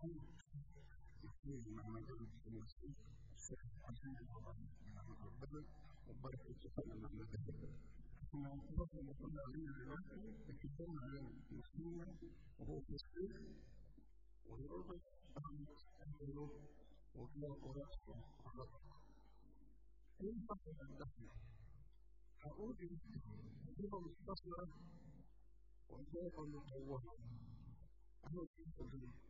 في الوقت النهارده دكتور بسم الله الرحمن الرحيم كل سنه وأنتم طيبين أجل المدارس الموضوع والأولاد والمسلمين المقرر برسائل البرامج لأنها الأحيان الأولى والمسلمين أكيد رسول الله يقول فأسمى رب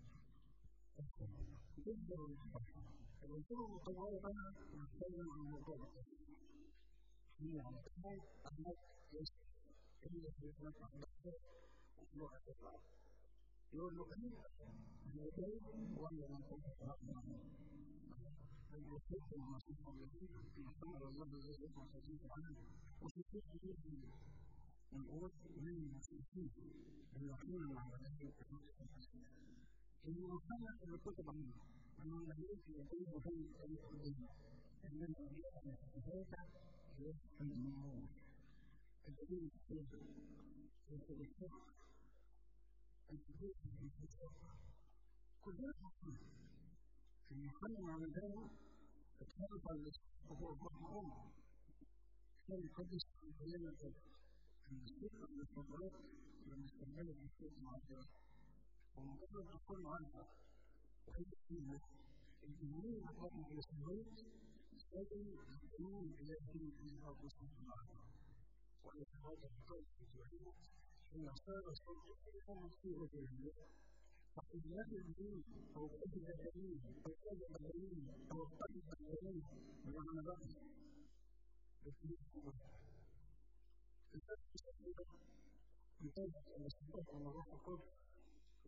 فيكم هو من أخذ الموت فلما تجعلون en una sala se lo puesto conmigo. Cuando la iglesia y me fui a ir con ella. Tenía la empresa que es continuada. El pedir es. El que. El que le. El que. Cuando es que el que me fue a por favor. Que me fue a decir que bomberos de Pueblo Alto, hoy día,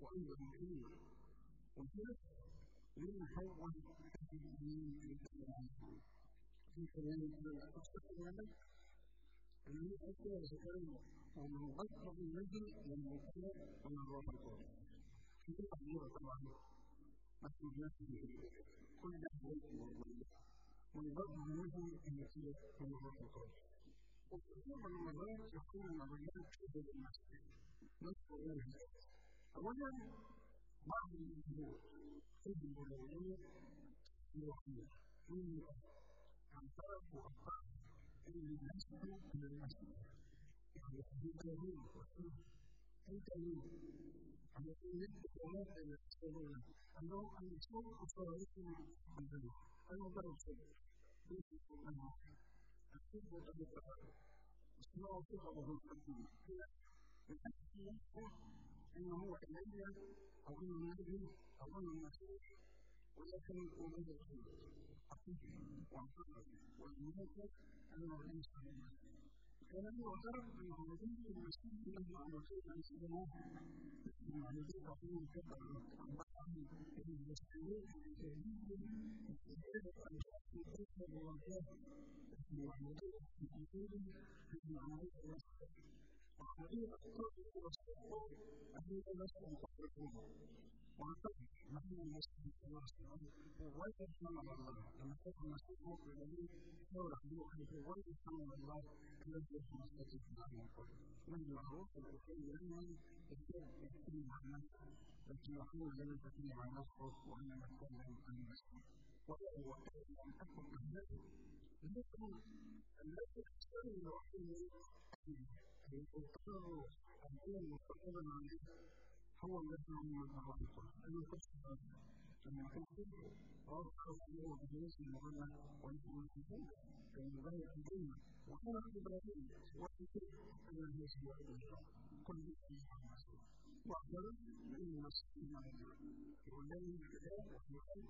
وأيضا الدين وكذا من حول في كلام الله الذي أكثر ذكره ومن الذي لم يكن ومن القدس في تقدير طبعا مسؤوليات كل ده من غضب الذي التي هو روح القدس وكثير من المرات يكون العمليات شبه المسجد نذكر أولا بعض الأمور تجب الأولوية الوحيدة من عن طرف وأطراف اللي يسمى من المسجد يعني في كلمة أي كلمة على كل الكلمات اللي تسمعونها أنهم أن يسمعوا أصواتهم عندنا أنا ضرب شيء. أنا أكيد أن يتعلم اسمعوا فيها وهم حكيم إنه هو إلي أو أنه النبي أو أنه المسيح ولكن الخير حقيقي ومحمد والملائكه أنه ليس المسيح كان يعترف انه نبي المسيح له على خير عن سيدنا يعني دي تقول كذا عن بعض المسلمين كيف ان يكون كيف مواجهه المعموديه في الدين في المعموديه الصوت هو الصوت الذي لست مطلقون وأعتقد نحن المسلمين خلاص ولا يسمع الله. لما تكون مسيح مخرج الذي يورع بوحده ولا يسمع الله الذي يسمع السجن معنا الكل من المعروف الأخير لما يكون يتكلم عن نفسه لكن يقول لن تتكلم عن نفسه وأنا نتكلم عن نفسه ولا هو أن أكون أهلته لكن الذي يحتوي الوحيد الإنكار الدين مستقبلا عليه هو الذي من العواطف أن تشعر لما تكون أرخص له بجنس المغنى ويكون الحكومة كان ذلك الدنيا وكان في إبراهيم وكتب أن الناس يعيدون كل نفسه وأخبر بأن يعيدون والذي كذلك وحيد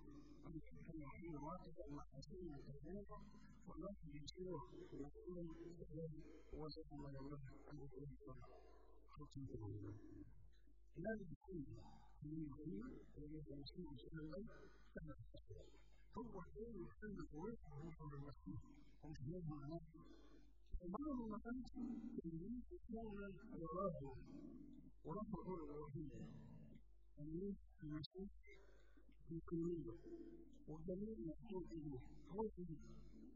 أن تكون فيه واقفا مع حسين الكذلك ولا يجيره ويقول وزن الله يوم أن يكون حكم الله لازم يكون من الدين ويكون صلى الله عليه وسلم هو الدين يحل قوته هو المسيح ومش هو معناه بعض الناس يكون يراه ورفض الوحيد أن المسيح في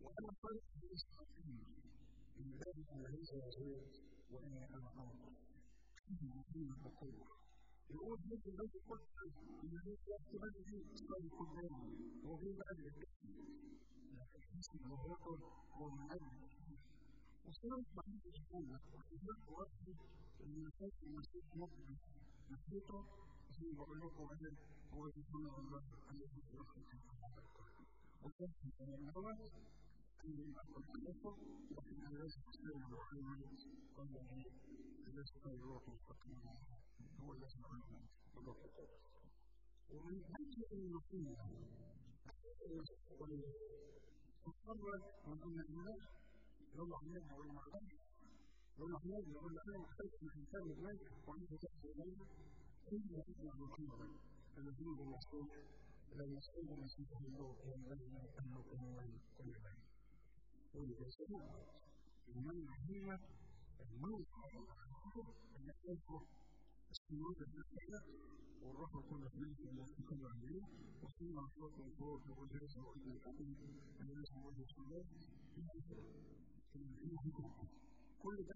when I first in the day when I realized it, when I had a home, the. It question, and you, أن يكون خلفه وفي الناس تسلم الرحمن قال الناس الروح المستقيم هو الذي يعلم الروح القدس ومن أجل أن يكون مقرر من أن الناس يضع منها والمعلم يضع منها يقول أنا مختلف من إنسان الملك وعنده كأس الملك إلا إلا مقيما الذي هو المسؤول الذي يسأل مسيح الله ويعلم أنه كل بيت وليسأل المن عظيمة الموت أن يكون السنوات النفسية والروح القدس ملك المستقيم عليه وصلى صوت الفوق وجلس وإلى الأمن الناس الصلاة كل ده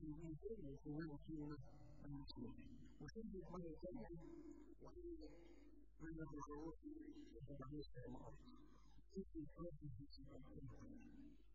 من غير يكون وكيل المسؤول وشد الله تعالى وإن من الرسول عليه السلام في الحياة في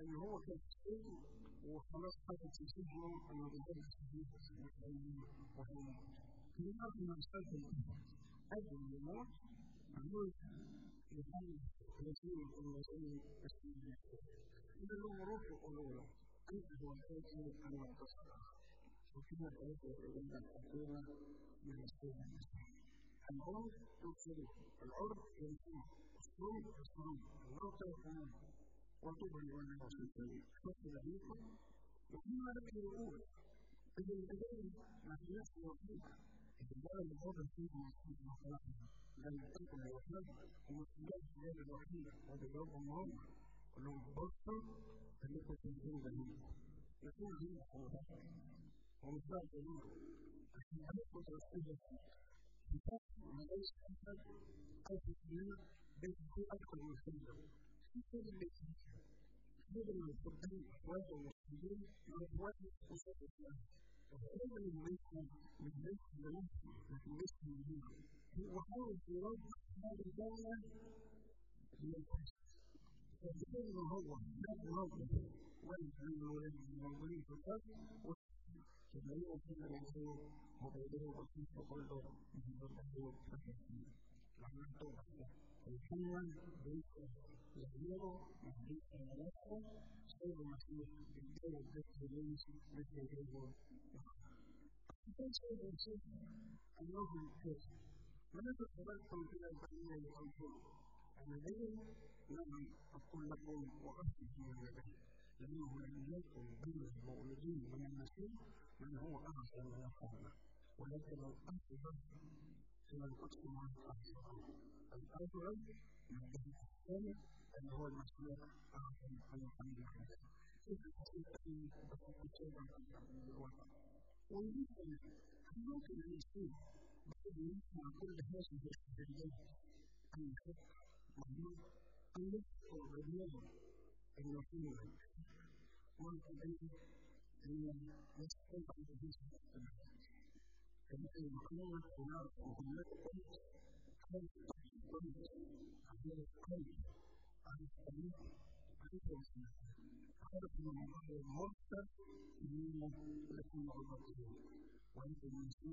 أن هو كان وخلاص حدث سجنه أن الرجال سجنه وهو كلمات من أمثال أجل الموت عمود يحل رسول الرسول السجن إذا له روح الأولى أنت هو الكافر أن تصل وفيها الآية الأولى الحكومة من السجن العرض تبصر العرض ينفع الصوم الصوم النقطة الثانية وطوبى يعصي الطريق فصل بيكم وفيما لك الأولى إذا البداية ما هياش موجودة البداية اللي هو فيه مسؤول مخلقنا لما تكون الوحيد هو السجاد السجاد الوحيد وهذا جواب الله ولو بطل فلكم تنزلوا بهيه يكون هو بطل ومصدر دليل عشان أدخل السجد ما ليس أحد أو في بيت أدخل من الحمد لله السجد كل اللي بدل من القرآن أخوات المسلمين وأخوات أسر الإسلام وكل من منكم من and the Lord was with us and we find it in. This is the thing that we say about the Lord. When we say, how can we see that we are in the heaven of the Lord? And the Lord, and the Lord, and the Lord, and your healing. One for me, and then let's think about the business of. And then the Lord, and the Lord, and the Lord, and the Lord, and the Lord, and the Lord, anfallið aðeinsins í þessum orðum og endur við því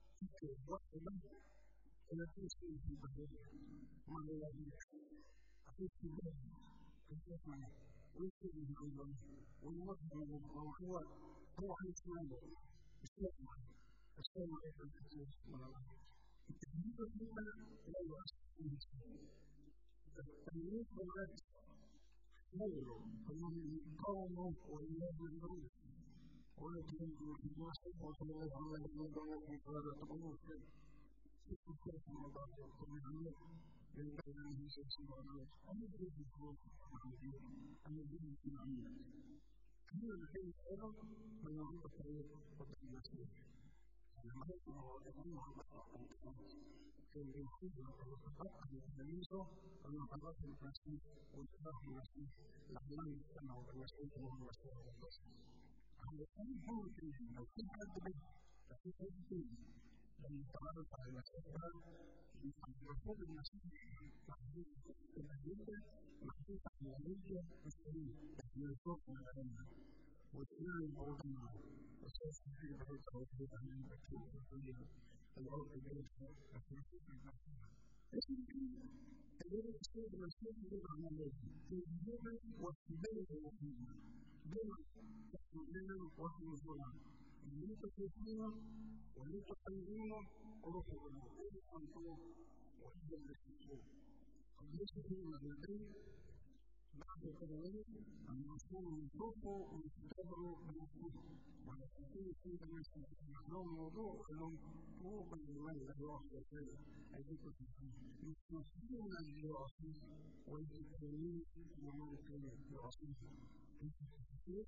teachers what they know. And I think she was my ideas. I think she was. I think my wisdom is my We love her and we love her. Who I understand it. It's not mine. I say my effort to this my life. If you don't do that, they will understand. But I live my life. Hey, I'm going to go on for a little bit longer. One of these was massive organized men and women who were. This is something about it. So we do it. And then we do. I'm going to do this work for you. The message. And I'm going to de cuando un joven creyente acepta la fe de Jesús, la palabra para la y la salvación de la sociedad, la la vida, la de la vida, la de la. What's very important now, the social care of the culture and the culture the year, and all the data of the. This is the and vemos que nos deben otros lugares. En muchos destinos, en muchos caminos, como se o el destino. Con ese clima de a un grupo, un un grupo. Para que no lo hagan, no van a ustedes. Hay hay. this.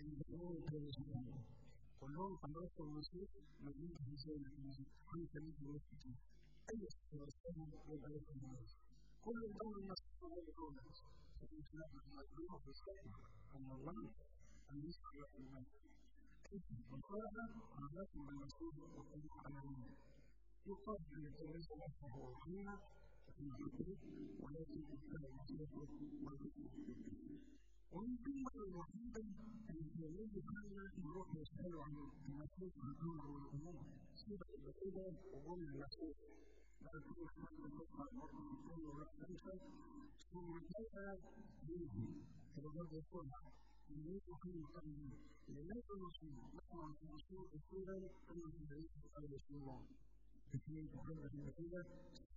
And the Lord was you قدام الناس أفضل بالناس إذ يكون ذلك بشرط مقبول فيه لغة وأيضا تكون كل شيء بس كثير كثير من الصحابة تماما عشان كده وقت تماما أن أنا أتوكل إلى الوقت يقول لكم لم يكن بين المولود في المسيح أنه أقصى من محمد لذلك وفي السورة والسورة يكون الرجل إلى قول الله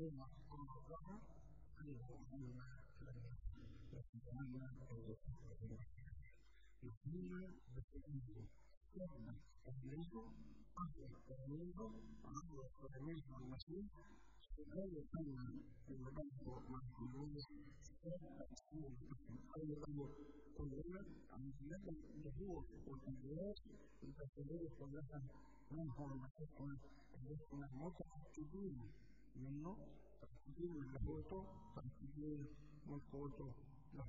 una como la la Meno, partire dal voto, partire dal voto la.